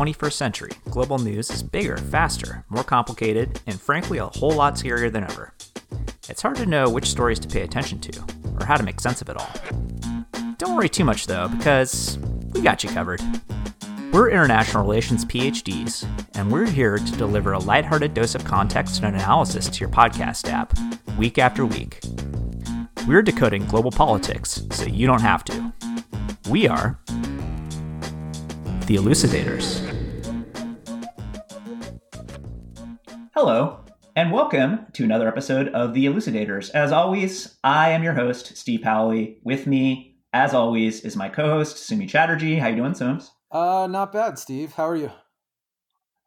21st century, global news is bigger, faster, more complicated, and frankly a whole lot scarier than ever. It's hard to know which stories to pay attention to, or how to make sense of it all. Don't worry too much though, because we got you covered. We're international relations PhDs, and we're here to deliver a lighthearted dose of context and analysis to your podcast app, week after week. We're decoding global politics so you don't have to. We are the Elucidators. Hello, and welcome to another episode of The Elucidators. As always, I am your host, Steve Powley. With me, as always, is my co-host, Soumi Chatterjee. How you doing, Sims? Uh, not bad, Steve. How are you?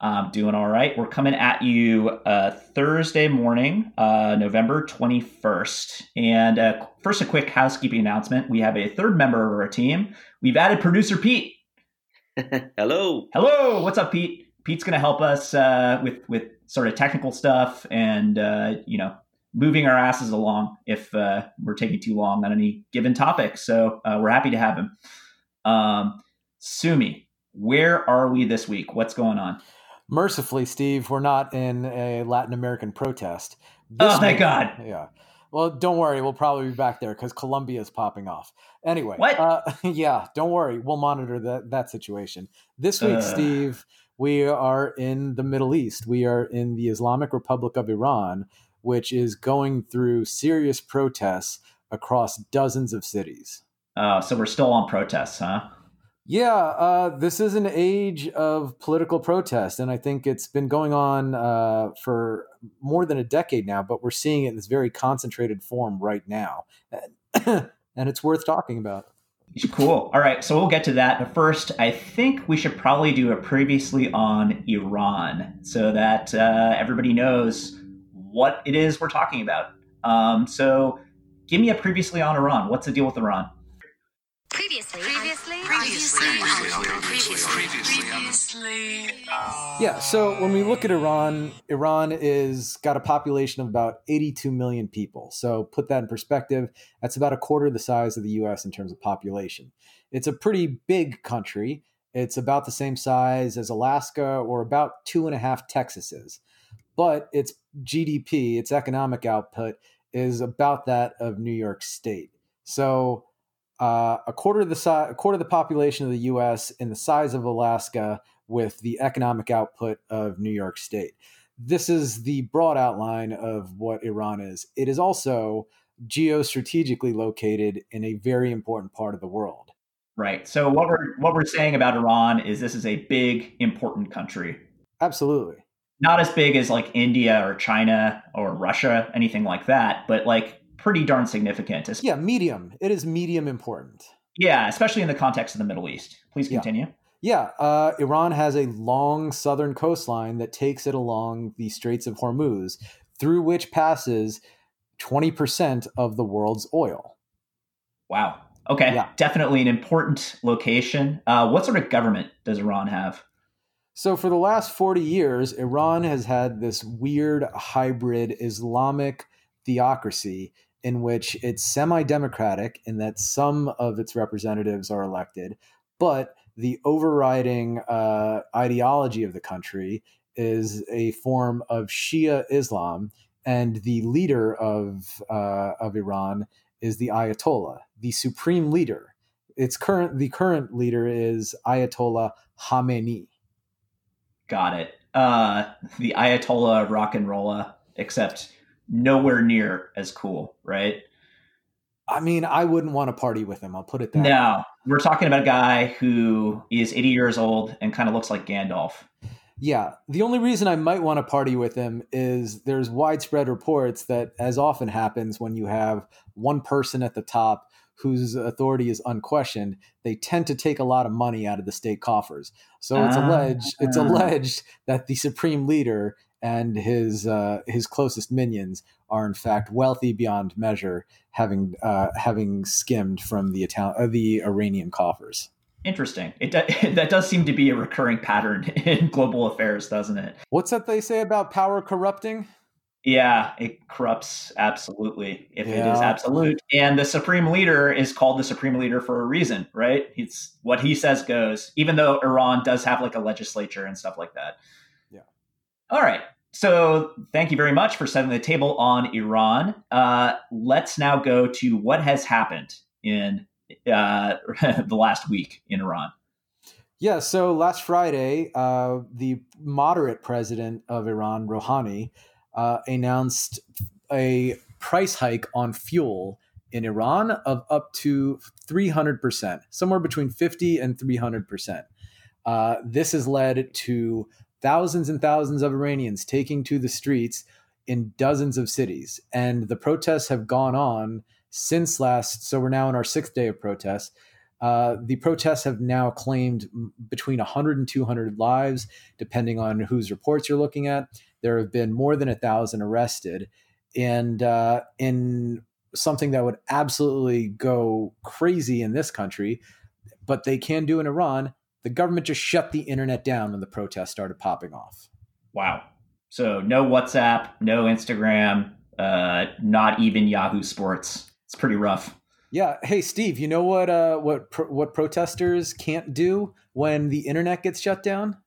I'm doing all right. We're coming at you uh, Thursday morning, uh, November 21st. And uh, first, a quick housekeeping announcement. We have a third member of our team. We've added producer Pete. Hello. Hello. What's up, Pete? Pete's going to help us uh, with with sort of technical stuff and uh, you know moving our asses along if uh, we're taking too long on any given topic. So uh, we're happy to have him. Um, Soumi, where are we this week? What's going on? Mercifully, Steve, we're not in a Latin American protest. This oh, thank week, God. Yeah. Well, don't worry. We'll probably be back there because Colombia is popping off. Anyway, what? Uh, yeah, don't worry. We'll monitor that that situation. This week. Steve, we are in the Middle East. We are in the Islamic Republic of Iran, which is going through serious protests across dozens of cities. Uh, so we're still on protests, huh? Yeah, uh, this is an age of political protest, and I think it's been going on uh, for more than a decade now. But we're seeing it in this very concentrated form right now, and it's worth talking about. Cool. All right, so we'll get to that. But first, I think we should probably do a previously on Iran, so that uh, everybody knows what it is we're talking about. Um, so, give me a previously on Iran. What's the deal with Iran? Previously. Previously. Previously. Previously. Previously. Yeah. So when we look at Iran, Iran is got a population of about 82 million people. So put that in perspective, that's about a quarter the size of the U.S. in terms of population. It's a pretty big country. It's about the same size as Alaska or about two and a half Texases. But its GDP, its economic output, is about that of New York State. So uh, a quarter of the size, a quarter of the population of the U.S. and the size of Alaska, with the economic output of New York State. This is the broad outline of what Iran is. It is also geostrategically located in a very important part of the world. Right. So what we're what we're saying about Iran is this is a big, important country. Absolutely. Not as big as like India or China or Russia, anything like that, but like pretty darn significant. Yeah, medium. It is medium important. Yeah, especially in the context of the Middle East. Please continue. Yeah, yeah uh, Iran has a long southern coastline that takes it along the Straits of Hormuz, through which passes 20% of the world's oil. Wow. Okay. Yeah. Definitely an important location. Uh, what sort of government does Iran have? So, for the last 40 years, Iran has had this weird hybrid Islamic theocracy in which it's semi democratic in that some of its representatives are elected, but the overriding uh, ideology of the country is a form of Shia Islam, and the leader of uh, of Iran is the Ayatollah, the supreme leader. Its current the current leader is Ayatollah Khamenei. Got it. Uh, the Ayatollah of rock and roll, except nowhere near as cool, right? I mean, I wouldn't want to party with him. I'll put it that no, way. we're talking about a guy who is 80 years old and kind of looks like Gandalf. Yeah. The only reason I might want to party with him is there's widespread reports that, as often happens when you have one person at the top whose authority is unquestioned, they tend to take a lot of money out of the state coffers. So it's uh, alleged it's alleged that the supreme leader and his uh, his closest minions are in fact wealthy beyond measure, having uh, having skimmed from the Italian uh, the Iranian coffers. Interesting. It do- that does seem to be a recurring pattern in global affairs, doesn't it? What's that they say about power corrupting? Yeah, it corrupts absolutely if yeah. it is absolute. And the supreme leader is called the supreme leader for a reason, right? It's what he says goes, even though Iran does have like a legislature and stuff like that. Yeah. All right. So thank you very much for setting the table on Iran. Uh, let's now go to what has happened in uh, the last week in Iran. Yeah, so last Friday, uh, the moderate president of Iran, Rouhani, uh, announced a price hike on fuel in Iran of up to 300%, somewhere between 50 and 300%. Uh, this has led to thousands and thousands of Iranians taking to the streets in dozens of cities. And the protests have gone on since last, so we're now in our sixth day of protests. Uh, the protests have now claimed between 100 and 200 lives, depending on whose reports you're looking at. There have been more than a thousand arrested. And uh, in something that would absolutely go crazy in this country, but they can do in Iran, the government just shut the internet down when the protests started popping off. Wow. So no WhatsApp, no Instagram, uh, not even Yahoo Sports. It's pretty rough. Yeah. Hey, Steve. You know what? Uh, what pro- what protesters can't do when the internet gets shut down?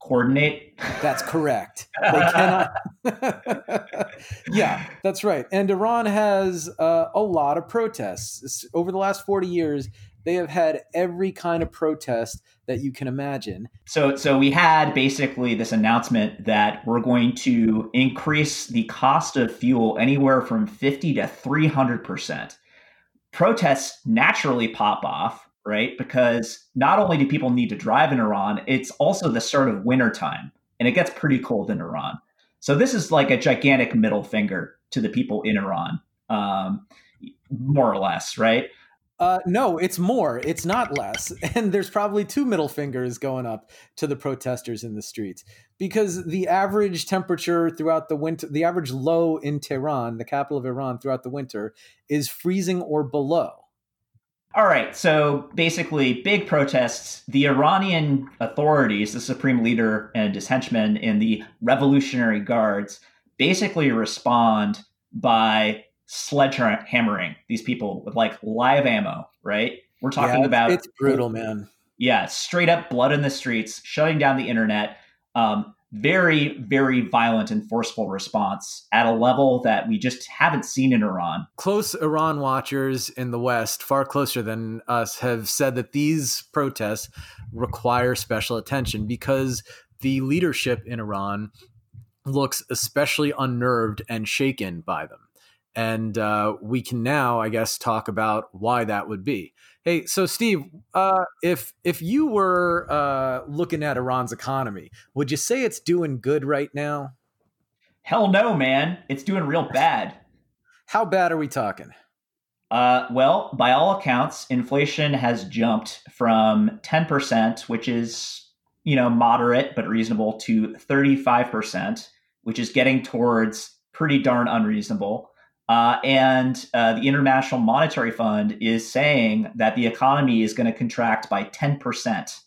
Coordinate. That's correct. They cannot. yeah, that's right. And Iran has uh, a lot of protests over the last forty years. They have had every kind of protest that you can imagine. So, so we had basically this announcement that we're going to increase the cost of fuel anywhere from fifty to three hundred percent protests naturally pop off, right? Because not only do people need to drive in Iran, it's also the start of winter time and it gets pretty cold in Iran. So this is like a gigantic middle finger to the people in Iran, um, more or less, right? Uh, no, it's more. It's not less. And there's probably two middle fingers going up to the protesters in the streets because the average temperature throughout the winter, the average low in Tehran, the capital of Iran, throughout the winter is freezing or below. All right. So basically, big protests. The Iranian authorities, the supreme leader and his henchmen in the Revolutionary Guards, basically respond by sledgehammering these people with like live ammo, right? We're talking yeah, about it's brutal, man. Yeah, straight up blood in the streets, shutting down the internet. Um, very, very violent and forceful response at a level that we just haven't seen in Iran. Close Iran watchers in the West, far closer than us, have said that these protests require special attention because the leadership in Iran looks especially unnerved and shaken by them and uh, we can now, I guess, talk about why that would be. Hey, so Steve, uh, if if you were uh, looking at Iran's economy, would you say it's doing good right now? Hell no, man! It's doing real bad. How bad are we talking? Uh, well, by all accounts, inflation has jumped from 10%, which is, you know, moderate but reasonable, to 35%, which is getting towards pretty darn unreasonable. Uh, and uh, the International Monetary Fund is saying that the economy is going to contract by 10%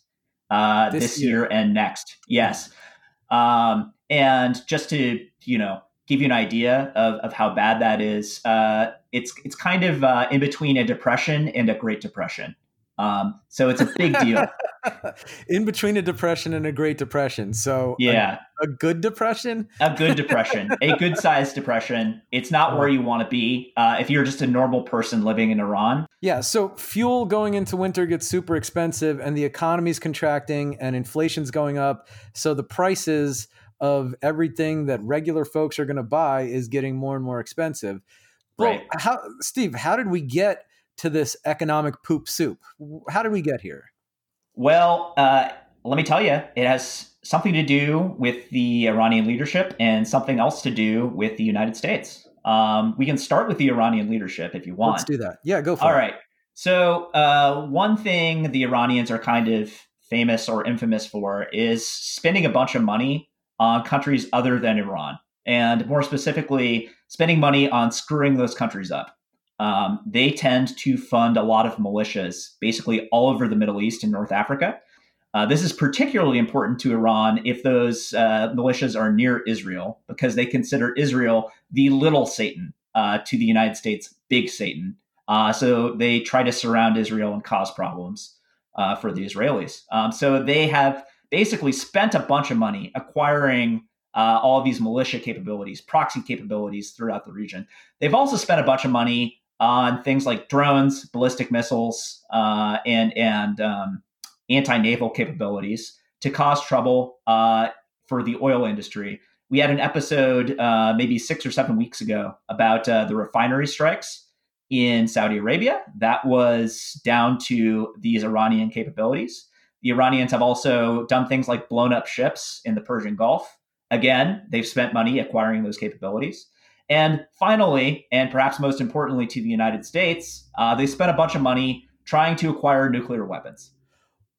uh, this, this year. year. and next. Yes. Um, and just to, you know, give you an idea of, of how bad that is, uh, it's, it's kind of uh, in between a depression and a Great Depression. Um, so it's a big deal. In between a depression and a Great Depression. So yeah, a, a good depression. a good depression, a good sized depression. It's not where you want to be uh, if you're just a normal person living in Iran. Yeah. So fuel going into winter gets super expensive, and the economy's contracting, and inflation's going up. So the prices of everything that regular folks are going to buy is getting more and more expensive. Well, right. how, Steve? How did we get? To this economic poop soup. How did we get here? Well, uh, let me tell you, it has something to do with the Iranian leadership and something else to do with the United States. Um, we can start with the Iranian leadership if you want. Let's do that. Yeah, go for All it. All right. So, uh, one thing the Iranians are kind of famous or infamous for is spending a bunch of money on countries other than Iran. And more specifically, spending money on screwing those countries up. Um, they tend to fund a lot of militias, basically all over the Middle East and North Africa. Uh, this is particularly important to Iran if those uh, militias are near Israel, because they consider Israel the little Satan uh, to the United States, big Satan. Uh, so they try to surround Israel and cause problems uh, for the Israelis. Um, so they have basically spent a bunch of money acquiring uh, all these militia capabilities, proxy capabilities throughout the region. They've also spent a bunch of money on things like drones, ballistic missiles, and and um, anti naval capabilities to cause trouble uh, for the oil industry. We had an episode uh, maybe six or seven weeks ago about uh, the refinery strikes in Saudi Arabia. That was down to these Iranian capabilities. The Iranians have also done things like blown up ships in the Persian Gulf. Again, they've spent money acquiring those capabilities. And finally, and perhaps most importantly to the United States, uh, they spent a bunch of money trying to acquire nuclear weapons.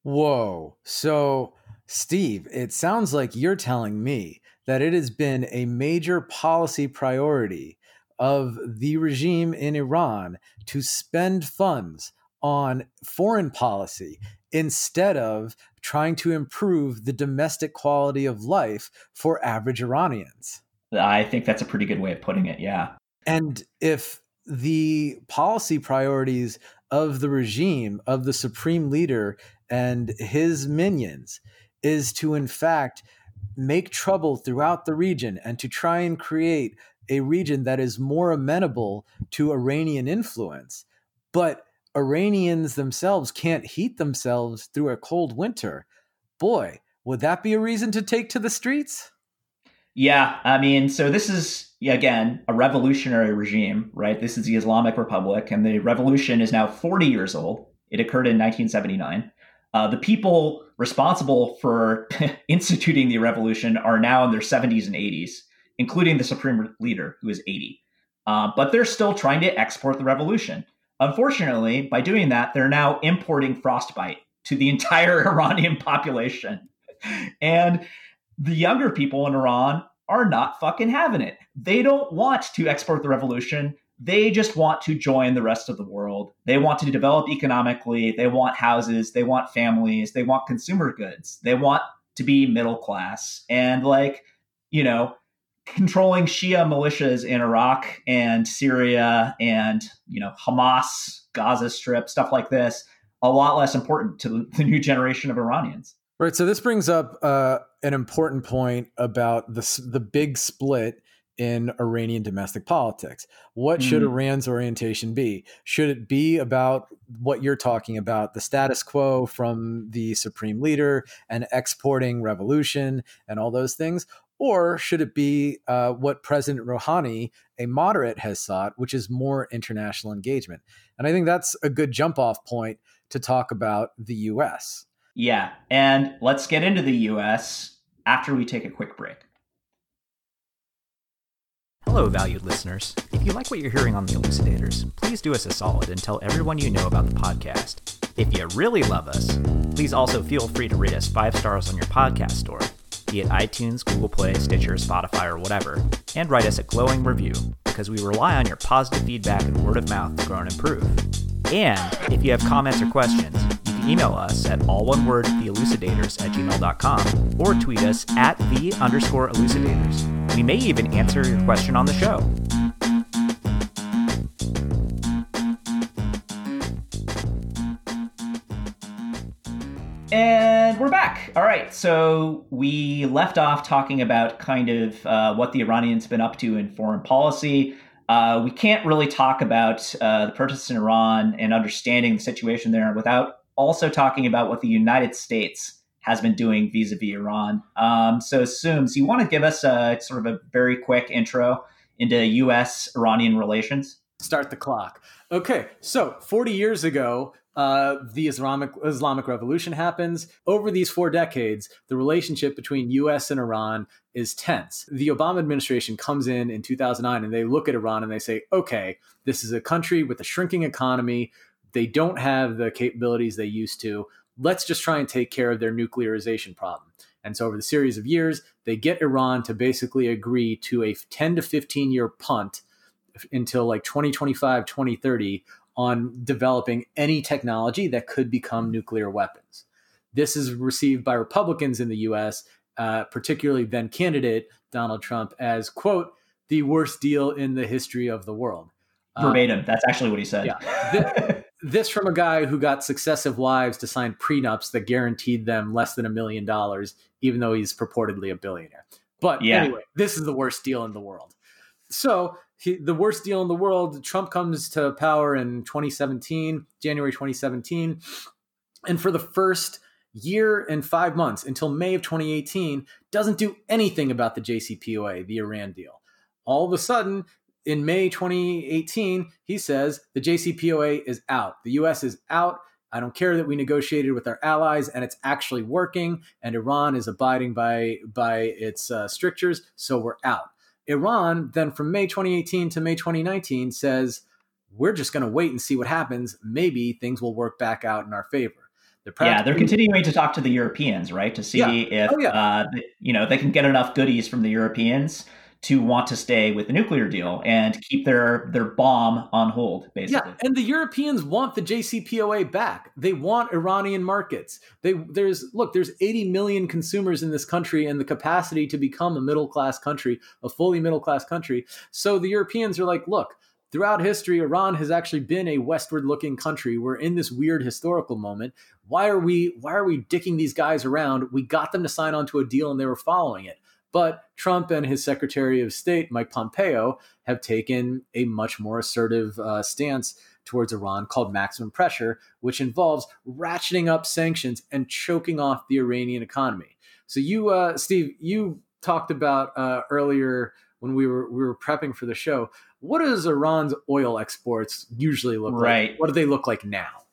Whoa. So, Steve, it sounds like you're telling me that it has been a major policy priority of the regime in Iran to spend funds on foreign policy instead of trying to improve the domestic quality of life for average Iranians. I think that's a pretty good way of putting it. Yeah. And if the policy priorities of the regime, of the supreme leader, and his minions is to, in fact, make trouble throughout the region and to try and create a region that is more amenable to Iranian influence. But Iranians themselves can't heat themselves through a cold winter. Boy, would that be a reason to take to the streets? Yeah, I mean, so this is again a revolutionary regime, right? This is the Islamic Republic, and the revolution is now 40 years old. It occurred in 1979. Uh, the people responsible for instituting the revolution are now in their 70s and 80s, including the supreme leader, who is 80. Uh, but they're still trying to export the revolution. Unfortunately, by doing that, they're now importing frostbite to the entire Iranian population. And the younger people in Iran are not fucking having it. They don't want to export the revolution. They just want to join the rest of the world. They want to develop economically. They want houses. They want families. They want consumer goods. They want to be middle class. And, like, you know, controlling Shia militias in Iraq and Syria and, you know, Hamas, Gaza Strip, stuff like this, a lot less important to the new generation of Iranians. Right. So this brings up uh, an important point about the the big split in Iranian domestic politics. What should mm. Iran's orientation be? Should it be about what you're talking about, the status quo from the supreme leader and exporting revolution and all those things? Or should it be uh, what President Rouhani, a moderate, has sought, which is more international engagement? And I think that's a good jump off point to talk about the US. Yeah. And let's get into the US after we take a quick break. Hello, valued listeners. If you like what you're hearing on The Elucidators, please do us a solid and tell everyone you know about the podcast. If you really love us, please also feel free to rate us five stars on your podcast store, be it iTunes, Google Play, Stitcher, Spotify, or whatever, and write us a glowing review, because we rely on your positive feedback and word of mouth to grow and improve. And if you have comments or questions, email us at all one word theelucidators at gmail.com or tweet us at the underscore elucidators. We may even answer your question on the show. And we're back. All right. So we left off talking about kind of uh, what the Iranians have been up to in foreign policy. Uh, we can't really talk about uh, the protests in Iran and understanding the situation there without also talking about what the United States has been doing vis-a-vis Iran. Um, so, Sooms, you want to give us a sort of a very quick intro into U.S.-Iranian relations? Start the clock. Okay, so 40 years ago, uh, the Islamic Islamic Revolution happens. Over these four decades, the relationship between U.S. and Iran is tense. The Obama administration comes in in 2009 and they look at Iran and they say, "Okay, this is a country with a shrinking economy. They don't have the capabilities they used to let's just try and take care of their nuclearization problem. And so over the series of years, they get Iran to basically agree to a 10 to 15 year punt until like 2025, 2030 on developing any technology that could become nuclear weapons. This is received by Republicans in the U.S., uh, particularly then candidate Donald Trump, as quote the worst deal in the history of the world. Um, Verbatim. Um, That's actually what he said. Yeah. This, from a guy who got successive wives to sign prenups that guaranteed them less than a million dollars, even though he's purportedly a billionaire. But yeah. anyway, this is the worst deal in the world. So he, the worst deal in the world. Trump comes to power in 2017, January 2017, and for the first year and five months until May of 2018, doesn't do anything about the JCPOA, the Iran deal. All of a sudden, in May 2018, he says the JCPOA is out. The US is out. I don't care that we negotiated with our allies and it's actually working, and Iran is abiding by by its uh, strictures, so we're out. Iran then from May 2018 to May 2019 says we're just going to wait and see what happens. Maybe things will work back out in our favor. They're yeah, they're continuing to talk to the Europeans, right, to see yeah. if oh, yeah. uh, you know they can get enough goodies from the Europeans to want to stay with the nuclear deal and keep their their bomb on hold basically. Yeah, and the Europeans want the JCPOA back. They want Iranian markets. They there's look, there's 80 million consumers in this country and the capacity to become a middle class country, a fully middle class country. So the Europeans are like, look, throughout history, Iran has actually been a westward looking country. We're in this weird historical moment. Why are we why are we dicking these guys around? We got them to sign on to a deal and they were following it. But Trump and his Secretary of State, Mike Pompeo, have taken a much more assertive uh, stance towards Iran called maximum pressure, which involves ratcheting up sanctions and choking off the Iranian economy. So you, uh, Steve, you talked about uh, earlier when we were we were prepping for the show what does Iran's oil exports usually look right. like? What do they look like now?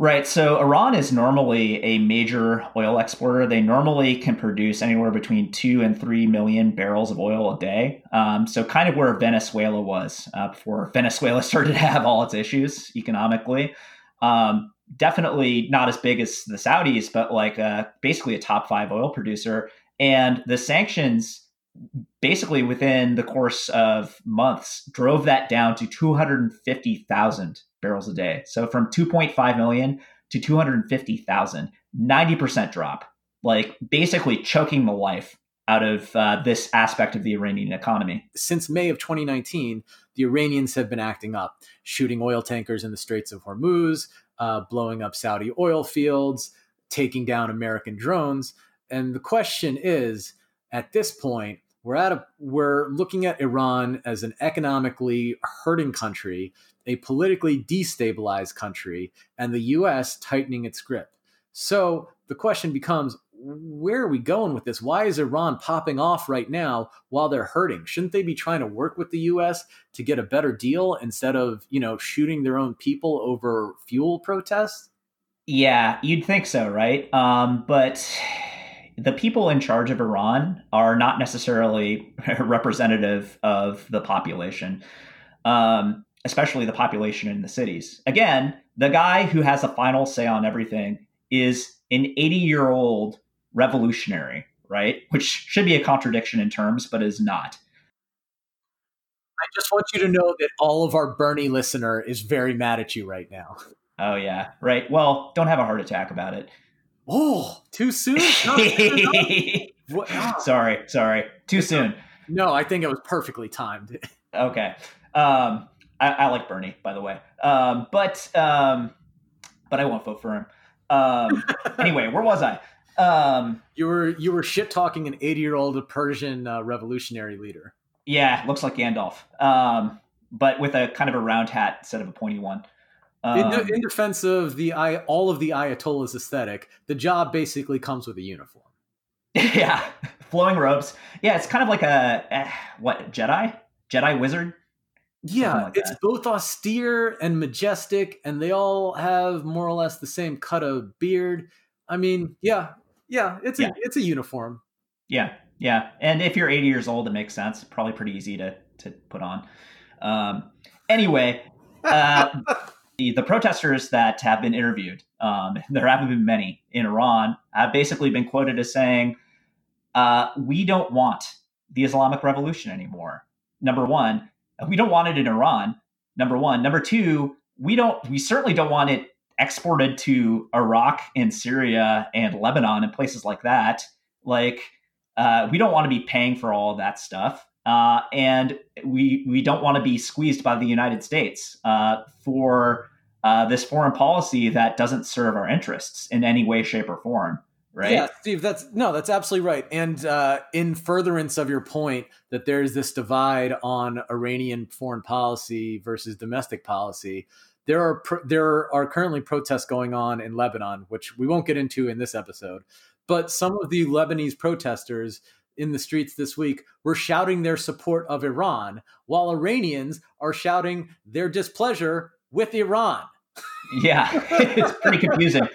Right. So Iran is normally a major oil exporter. They normally can produce anywhere between two and three million barrels of oil a day. Um, so kind of where Venezuela was uh, before Venezuela started to have all its issues economically. Um, definitely not as big as the Saudis, but like uh, basically a top five oil producer. And the sanctions basically within the course of months drove that down to 250,000 barrels a day. So from 2.5 million to 250,000, 90% drop, like basically choking the life out of uh, this aspect of the Iranian economy. Since May of 2019, the Iranians have been acting up, shooting oil tankers in the Straits of Hormuz, uh, blowing up Saudi oil fields, taking down American drones. And the question is, at this point, we're at a we're looking at Iran as an economically hurting country, a politically destabilized country, and the US tightening its grip. So the question becomes where are we going with this? Why is Iran popping off right now while they're hurting? Shouldn't they be trying to work with the US to get a better deal instead of, you know, shooting their own people over fuel protests? Yeah, you'd think so, right? Um, but the people in charge of Iran are not necessarily representative of the population, um, especially the population in the cities. Again, the guy who has the final say on everything is an 80 year old revolutionary, right? Which should be a contradiction in terms, but is not. I just want you to know that all of our Bernie listener is very mad at you right now. Oh, yeah. Right. Well, don't have a heart attack about it. Oh, too soon? Ah. Sorry, sorry. Too soon. No, I think it was perfectly timed. okay. Um, I, I, like Bernie, by the way. Um, but um, but I won't vote for him. Um, anyway, where was I? Um, you were you were shit talking an eighty year old Persian uh, revolutionary leader. Yeah, looks like Gandalf, um, but with a kind of a round hat instead of a pointy one. Um, in, in, defense of the all of the Ayatollah's aesthetic, the job basically comes with a uniform. Yeah, flowing robes. Yeah, it's kind of like a eh, what Jedi, Jedi wizard. Yeah, like it's that. both austere and majestic, and they all have more or less the same cut of beard. I mean, yeah, yeah, it's yeah. a it's a uniform. Yeah, yeah, and if you're 80 years old, it makes sense. Probably pretty easy to to put on. Um, anyway, uh, the, the protesters that have been interviewed, um, there haven't been many in Iran, have basically been quoted as saying, uh, "We don't want the Islamic Revolution anymore." Number one, we don't want it in Iran. Number one. Number two, we don't. We certainly don't want it exported to Iraq and Syria and Lebanon and places like that. Like, uh, we don't want to be paying for all that stuff. Uh, and we we don't want to be squeezed by the United States uh, for uh, this foreign policy that doesn't serve our interests in any way, shape, or form. Right? Yeah, Steve. That's no, that's absolutely right. And uh, in furtherance of your point that there's this divide on Iranian foreign policy versus domestic policy, there are there are currently protests going on in Lebanon, which we won't get into in this episode. But some of the Lebanese protesters in the streets this week were shouting their support of Iran, while Iranians are shouting their displeasure with Iran. Yeah, it's pretty confusing.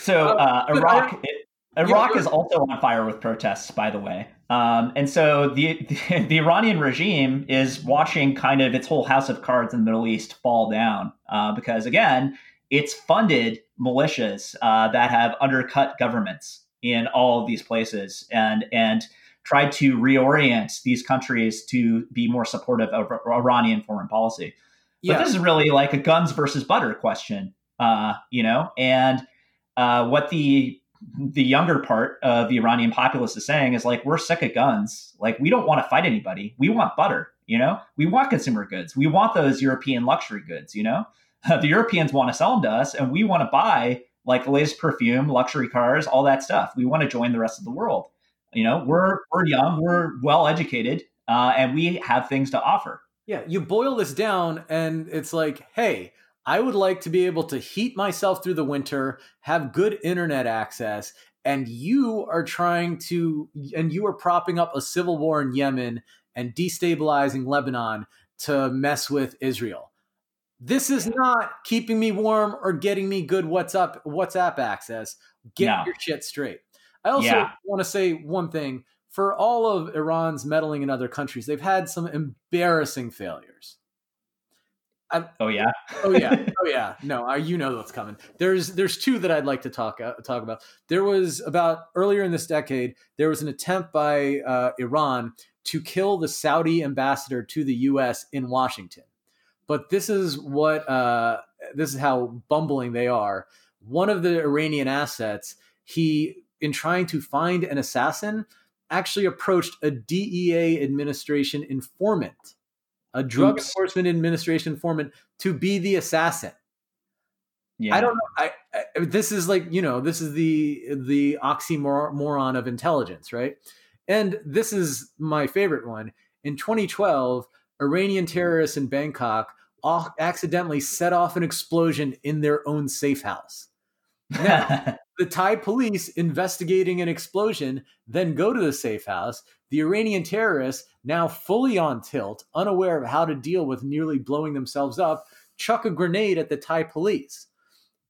So uh, Iraq, it, Iraq is also on fire with protests, by the way. Um, and so the, the, the Iranian regime is watching kind of its whole house of cards in the Middle East fall down uh, because again, it's funded militias uh, that have undercut governments in all of these places and and tried to reorient these countries to be more supportive of Iranian foreign policy. But yeah. this is really like a guns versus butter question, uh, you know. And uh, what the the younger part of the Iranian populace is saying is like, we're sick of guns. Like, we don't want to fight anybody. We want butter. You know, we want consumer goods. We want those European luxury goods. You know, the Europeans want to sell them to us, and we want to buy like the latest perfume, luxury cars, all that stuff. We want to join the rest of the world. You know, we're we're young, we're well educated, uh, and we have things to offer. Yeah, you boil this down, and it's like, hey, I would like to be able to heat myself through the winter, have good internet access, and you are trying to, and you are propping up a civil war in Yemen and destabilizing Lebanon to mess with Israel this is not keeping me warm or getting me good WhatsApp WhatsApp access. Get no. your shit straight. I also yeah. want to say one thing for all of Iran's meddling in other countries, they've had some embarrassing failures. I, oh yeah, oh yeah, oh yeah. No, I, you know what's coming. There's there's two that I'd like to talk uh, talk about. There was about earlier in this decade, there was an attempt by uh, Iran to kill the Saudi ambassador to the U.S. in Washington. But this is what uh, this is how bumbling they are. One of the Iranian assets, he in trying to find an assassin, actually approached a DEA administration informant, a drug Oops. enforcement administration informant, to be the assassin. Yeah. I don't know. I, I, this is like you know this is the the oxymoron of intelligence, right? And this is my favorite one. In 2012, Iranian terrorists in Bangkok accidentally set off an explosion in their own safe house. Now, the Thai police investigating an explosion then go to the safe house. The Iranian terrorists, now fully on tilt, unaware of how to deal with nearly blowing themselves up, chuck a grenade at the Thai police.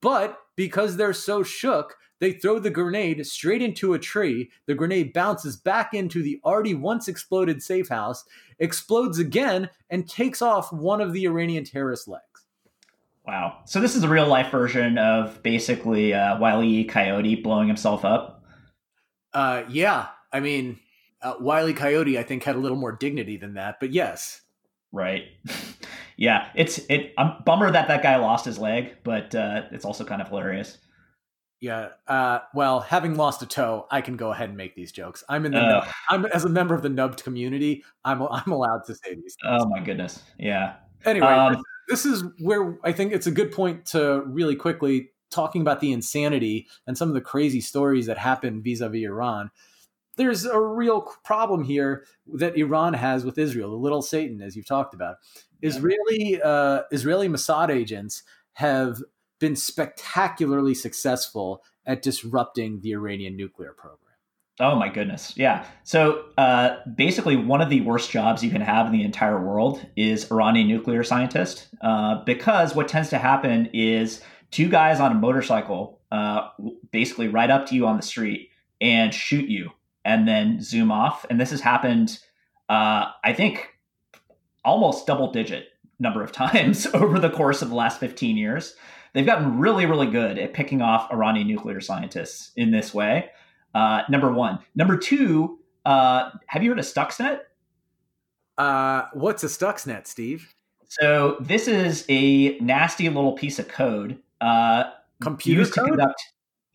But because they're so shook, they throw the grenade straight into a tree. The grenade bounces back into the already once exploded safe house, explodes again, and takes off one of the Iranian terrorist legs. Wow. So this is a real life version of basically uh, Wile E. Coyote blowing himself up. Uh, yeah. I mean, uh, Wiley Coyote, I think, had a little more dignity than that, but yes. Right. yeah. It's it. I'm bummer that that guy lost his leg, but uh, it's also kind of hilarious. Yeah. Uh, well, having lost a toe, I can go ahead and make these jokes. I'm in the. Uh, I'm as a member of the nubbed community. I'm I'm allowed to say these. Things. Oh my goodness. Yeah. Anyway, um, this is where I think it's a good point to really quickly talking about the insanity and some of the crazy stories that happen vis-a-vis Iran. There's a real problem here that Iran has with Israel, the little Satan, as you've talked about. Israeli uh, Israeli Mossad agents have been spectacularly successful at disrupting the Iranian nuclear program. Oh my goodness. Yeah. So uh, basically, one of the worst jobs you can have in the entire world is Iranian nuclear scientist, uh, because what tends to happen is two guys on a motorcycle uh, basically ride up to you on the street and shoot you and then zoom off. And this has happened, uh, I think, almost double digit number of times over the course of the last 15 years. They've gotten really, really good at picking off Iranian nuclear scientists in this way. Uh, number one. Number two, uh, have you heard of Stuxnet? Uh, what's a Stuxnet, Steve? So this is a nasty little piece of code uh, computer used code? to conduct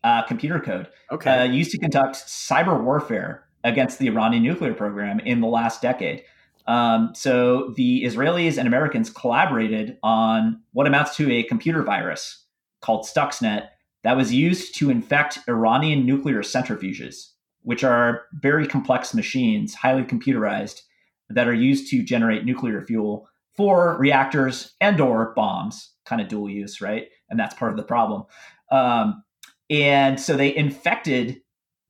uh, computer code. Okay. Uh, used to conduct cyber warfare against the Iranian nuclear program in the last decade. Um, so the Israelis and Americans collaborated on what amounts to a computer virus called Stuxnet that was used to infect Iranian nuclear centrifuges, which are very complex machines, highly computerized, that are used to generate nuclear fuel for reactors and or bombs, kind of dual use, right? And that's part of the problem. Um, and so they infected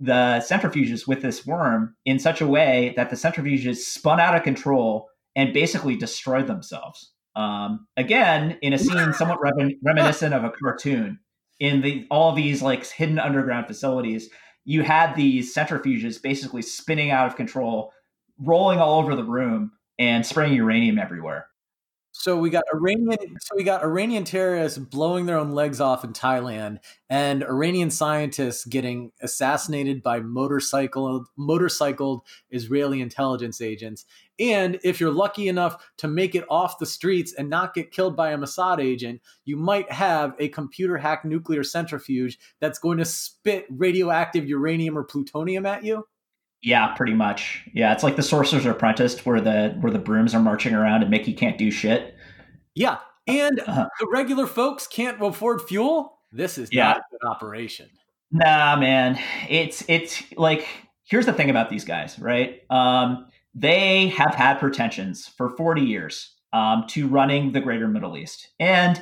the centrifuges with this worm in such a way that the centrifuges spun out of control and basically destroyed themselves. Um, again, in a scene somewhat reminiscent of a cartoon, in the all these like hidden underground facilities, you had these centrifuges basically spinning out of control, rolling all over the room, and spraying uranium everywhere. So we got Iranian. So we got Iranian terrorists blowing their own legs off in Thailand, and Iranian scientists getting assassinated by motorcycle motorcycled Israeli intelligence agents. And if you're lucky enough to make it off the streets and not get killed by a Mossad agent, you might have a computer hacked nuclear centrifuge that's going to spit radioactive uranium or plutonium at you. Yeah, pretty much. Yeah, it's like the Sorcerer's Apprentice, where the where the brooms are marching around and Mickey can't do shit. Yeah, and uh-huh. the regular folks can't afford fuel. This is yeah. not a good operation. Nah, man. It's it's like here's the thing about these guys, right? Um, they have had pretensions for 40 years um, to running the greater Middle East, and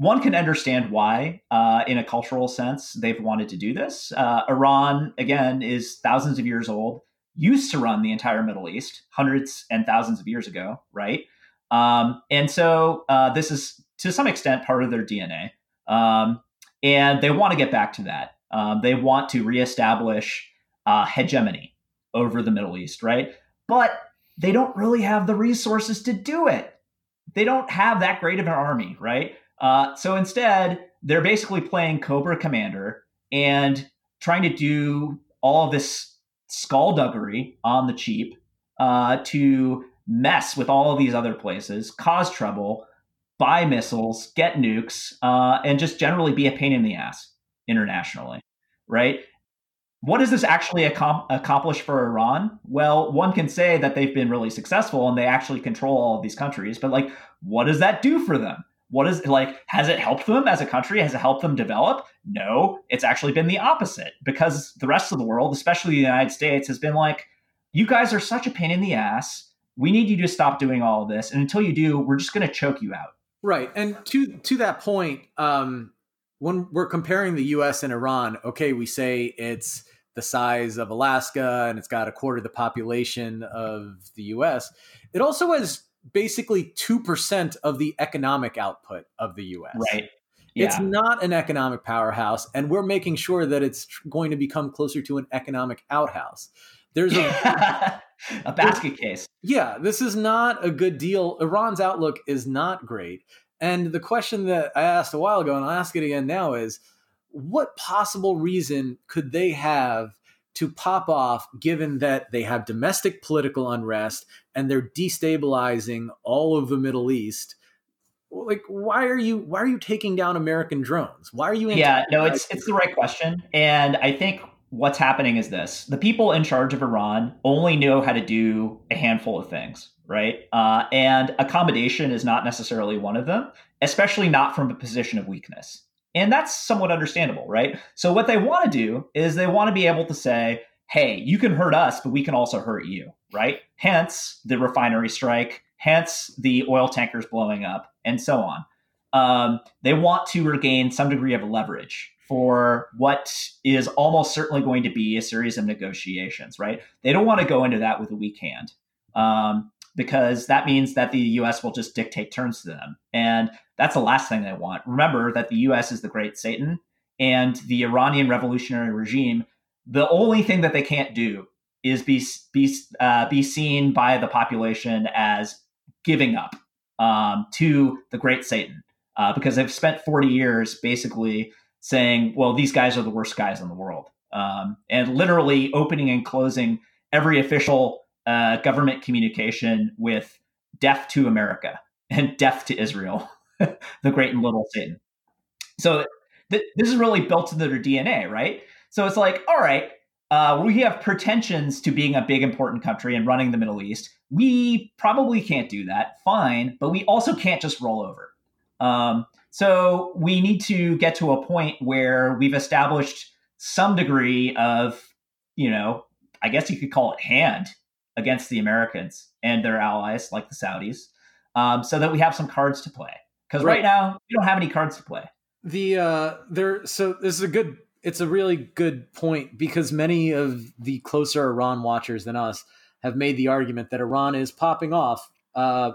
one can understand why, uh, in a cultural sense, they've wanted to do this. Uh, Iran, again, is thousands of years old, used to run the entire Middle East hundreds and thousands of years ago, right? Um, and so uh, this is to some extent part of their DNA. Um, and they want to get back to that. Um, they want to reestablish uh, hegemony over the Middle East, right? But they don't really have the resources to do it. They don't have that great of an army, right? Uh, so instead, they're basically playing Cobra Commander and trying to do all of this skullduggery on the cheap uh, to mess with all of these other places, cause trouble, buy missiles, get nukes, uh, and just generally be a pain in the ass internationally, right? What does this actually ac- accomplish for Iran? Well, one can say that they've been really successful and they actually control all of these countries, but like, what does that do for them? What is like has it helped them as a country? Has it helped them develop? No it's actually been the opposite because the rest of the world especially the united states has been like you guys are such a pain in the ass. We need you to stop doing all of this and until you do we're just going to choke you out. Right and to to that point um when we're comparing the us and iran okay we say it's the size of alaska and it's got a quarter of the population of the us it also has basically 2% of the economic output of the US. Right. Yeah. It's not an economic powerhouse, and we're making sure that it's going to become closer to an economic outhouse. There's a, a basket case. Yeah, this is not a good deal. Iran's outlook is not great. And the question that I asked a while ago, and I'll ask it again now, is what possible reason could they have to pop off given that they have domestic political unrest and they're destabilizing all of the Middle East. Like, why are you why are you taking down American drones? Why are you? Yeah, no, it's it's the right question, and I think what's happening is this: the people in charge of Iran only know how to do a handful of things, right? Uh, and accommodation is not necessarily one of them, especially not from a position of weakness. And that's somewhat understandable, right? So what they want to do is they want to be able to say, hey, you can hurt us, but we can also hurt you, right? Hence the refinery strike, hence the oil tankers blowing up, and so on. Um, they want to regain some degree of leverage for what is almost certainly going to be a series of negotiations, right? They don't want to go into that with a weak hand. Um, because that means that the US will just dictate terms to them. And that's the last thing they want. Remember that the US is the great Satan and the Iranian revolutionary regime, the only thing that they can't do is be be uh, be seen by the population as giving up um, to the great Satan uh, because they've spent 40 years basically saying, well, these guys are the worst guys in the world. Um, and literally opening and closing every official uh, government communication with deaf to America and deaf to Israel, the great and little Satan. So th- this is really built into their DNA, right? So it's like, all right, uh, we have pretensions to being a big important country and running the Middle East. We probably can't do that. Fine, but we also can't just roll over. Um, so we need to get to a point where we've established some degree of, you know, I guess you could call it hand against the Americans and their allies like the Saudis, um, so that we have some cards to play. Because right. right. now we don't have any cards to play. The uh, there, so this is a good. It's a really good point because many of the closer Iran watchers than us have made the argument that Iran is popping off uh,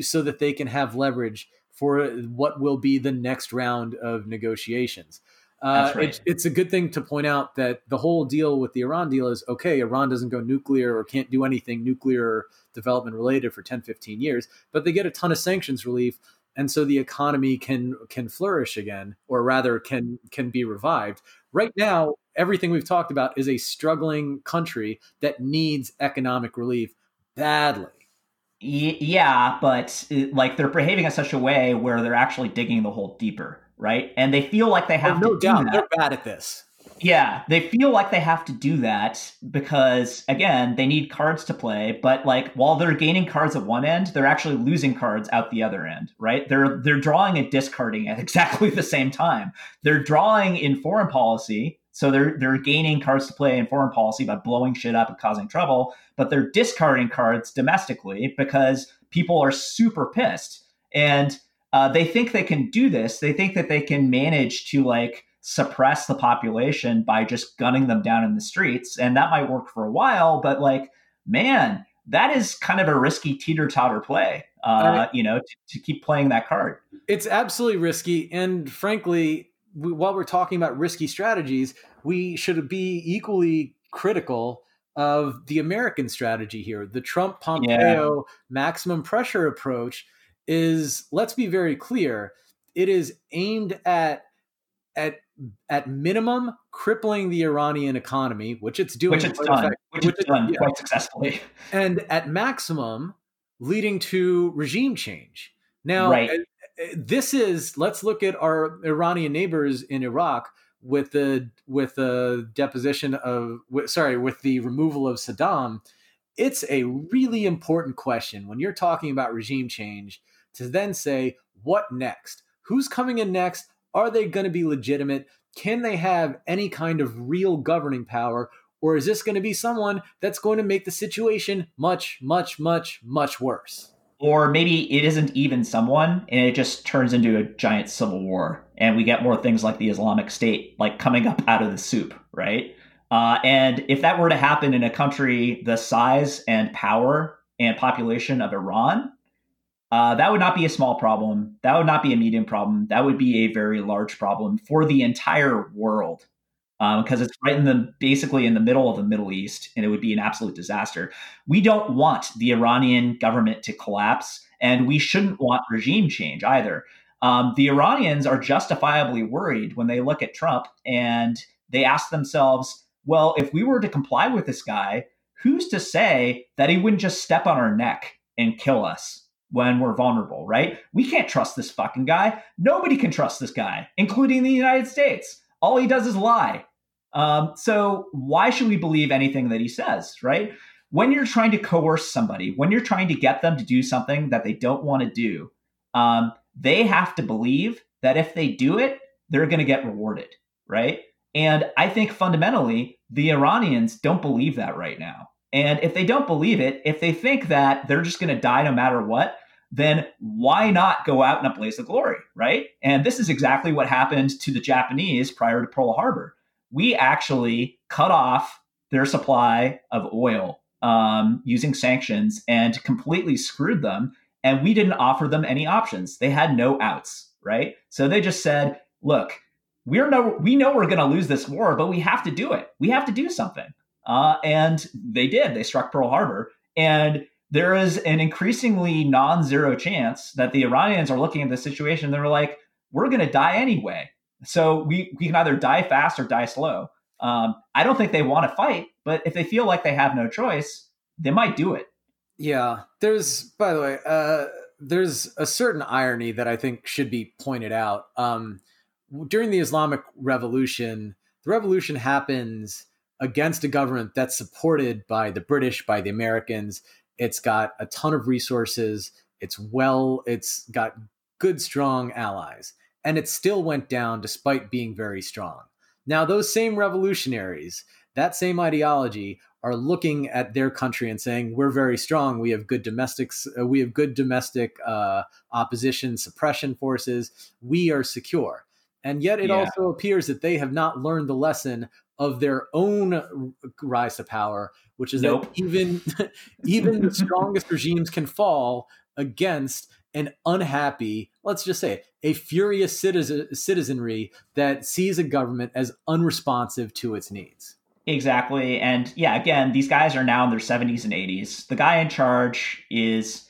so that they can have leverage for what will be the next round of negotiations. Uh, right. it, it's a good thing to point out that the whole deal with the Iran deal is okay, Iran doesn't go nuclear or can't do anything nuclear development related for 10, 15 years, but they get a ton of sanctions relief. And so the economy can can flourish again, or rather can can be revived. Right now, everything we've talked about is a struggling country that needs economic relief badly. Yeah, but like they're behaving in such a way where they're actually digging the hole deeper right? And they feel like they oh, have oh, no to doubt. They're bad at this. Yeah, they feel like they have to do that because again, they need cards to play, but like while they're gaining cards at one end, they're actually losing cards out the other end, right? They're they're drawing and discarding at exactly the same time. They're drawing in foreign policy, so they're they're gaining cards to play in foreign policy by blowing shit up and causing trouble, but they're discarding cards domestically because people are super pissed. And uh, they think they can do this. They think that they can manage to like suppress the population by just gunning them down in the streets, and that might work for a while. But like, man, that is kind of a risky teeter totter play. Uh, you know, to, to, keep playing that card. It's absolutely risky, and frankly, we, while we're talking about risky strategies, we should be equally critical of the American strategy here. The Trump Pompeo yeah. maximum pressure approach is let's be very clear it is aimed at at at minimum crippling the Iranian economy, which it's doing, which it's done, effect, which, which it's done yeah. quite successfully, and at maximum leading to regime change. Now, right. Eh, eh, this is let's look at our Iranian neighbors in Iraq with the with the deposition of sorry with the removal of Saddam. It's a really important question when you're talking about regime change to then say, what next? Who's coming in next? Are they going to be legitimate? Can they have any kind of real governing power? Or is this going to be someone that's going to make the situation much, much, much, much worse? Or maybe it isn't even someone and it just turns into a giant civil war and we get more things like the Islamic State like coming up out of the soup, right? Uh, and if that were to happen in a country the size and power and population of Iran, uh, that would not be a small problem. That would not be a medium problem. That would be a very large problem for the entire world because um, it's right in the basically in the middle of the Middle East, and it would be an absolute disaster. We don't want the Iranian government to collapse, and we shouldn't want regime change either. Um, the Iranians are justifiably worried when they look at Trump and they ask themselves, well, if we were to comply with this guy, who's to say that he wouldn't just step on our neck and kill us? When we're vulnerable, right? We can't trust this fucking guy. Nobody can trust this guy, including the United States. All he does is lie. Um, so why should we believe anything that he says, right? When you're trying to coerce somebody, when you're trying to get them to do something that they don't want to do, um, they have to believe that if they do it, they're going to get rewarded, right? And I think fundamentally, the Iranians don't believe that right now. And if they don't believe it, if they think that they're just going to die no matter what, then why not go out in a blaze of glory, right? And this is exactly what happened to the Japanese prior to Pearl Harbor. We actually cut off their supply of oil um, using sanctions and completely screwed them. And we didn't offer them any options. They had no outs, right? So they just said, look, we're no, we know we're going to lose this war, but we have to do it. We have to do something. Uh, and they did. They struck Pearl Harbor. And there is an increasingly non-zero chance that the Iranians are looking at the situation. And they're like, we're going to die anyway. So we, we can either die fast or die slow. Um, I don't think they want to fight, but if they feel like they have no choice, they might do it. Yeah. There's, by the way, uh, there's a certain irony that I think should be pointed out. Um, during the Islamic Revolution, the revolution happens against a government that's supported by the British, by the Americans. It's got a ton of resources. It's well, it's got good, strong allies. And it still went down despite being very strong. Now, those same revolutionaries, that same ideology, are looking at their country and saying, "We're very strong. We have good domestics. We have good domestic uh, opposition suppression forces. We are secure." And yet, it yeah. also appears that they have not learned the lesson of their own rise to power, which is nope. that even even the strongest regimes can fall against an unhappy, let's just say it, a furious citizen, citizenry that sees a government as unresponsive to its needs. Exactly. And yeah, again, these guys are now in their 70s and 80s. The guy in charge is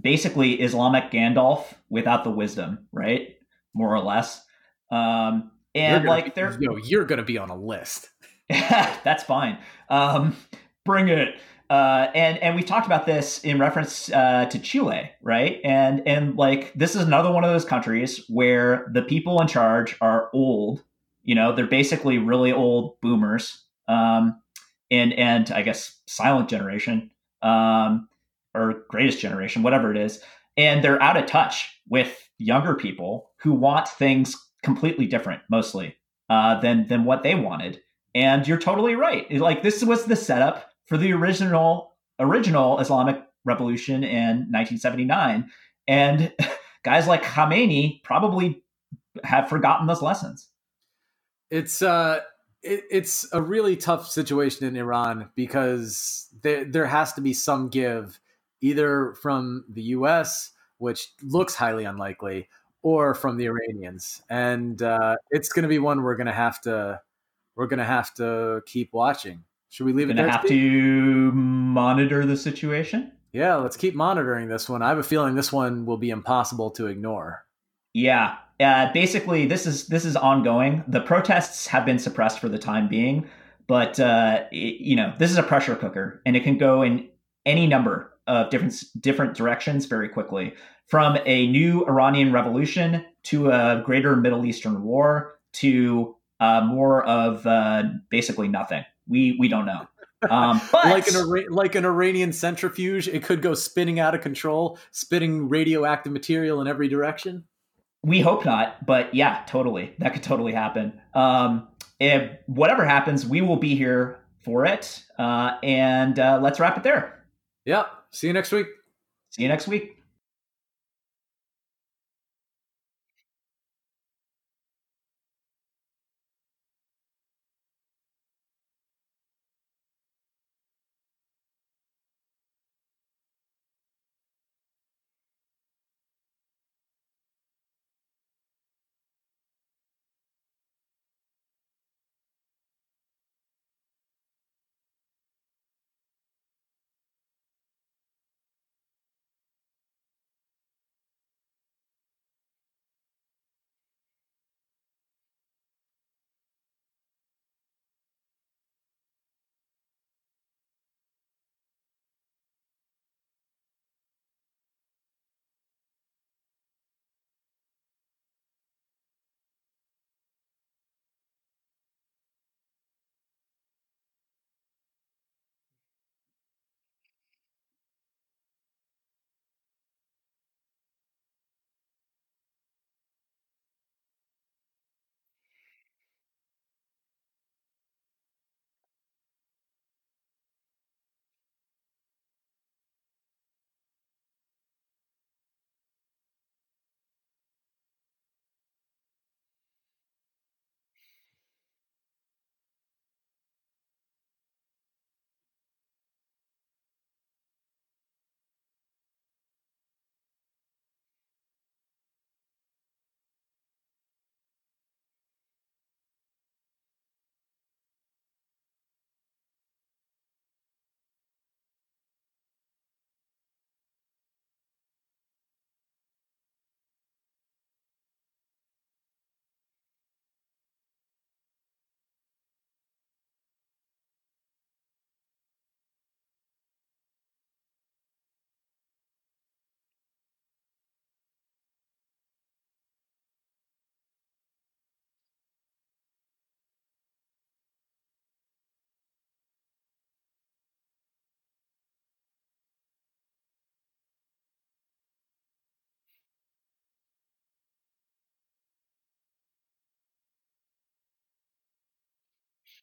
basically Islamic Gandalf without the wisdom, right? More or less. Um, and like they're no, you're gonna be on a list. that's fine. Um, bring it. Uh, and and we talked about this in reference uh, to Chile, right? And and like this is another one of those countries where the people in charge are old. You know, they're basically really old boomers, um, and and I guess silent generation, um, or greatest generation, whatever it is, and they're out of touch with younger people who want things completely different, mostly uh, than than what they wanted. And you're totally right. Like this was the setup for the original original Islamic revolution in 1979, and guys like Khamenei probably have forgotten those lessons. It's uh it, it's a really tough situation in Iran because there there has to be some give either from the US, which looks highly unlikely, or from the Iranians, and uh, it's going to be one we're going to have to we're going to have to keep watching. Should we leave it there? Have to monitor the situation. Yeah, let's keep monitoring this one. I have a feeling this one will be impossible to ignore. Yeah, uh, basically, this is this is ongoing. The protests have been suppressed for the time being, but uh, it, you know this is a pressure cooker, and it can go in any number of different different directions very quickly. From a new Iranian revolution to a greater Middle Eastern war to uh, more of uh, basically nothing. We we don't know. Um, but like an like an Iranian centrifuge, it could go spinning out of control, spitting radioactive material in every direction. We hope not, but yeah, totally. That could totally happen. Um, if whatever happens, we will be here for it. Uh, and uh, let's wrap it there. Yeah. See you next week. See you next week.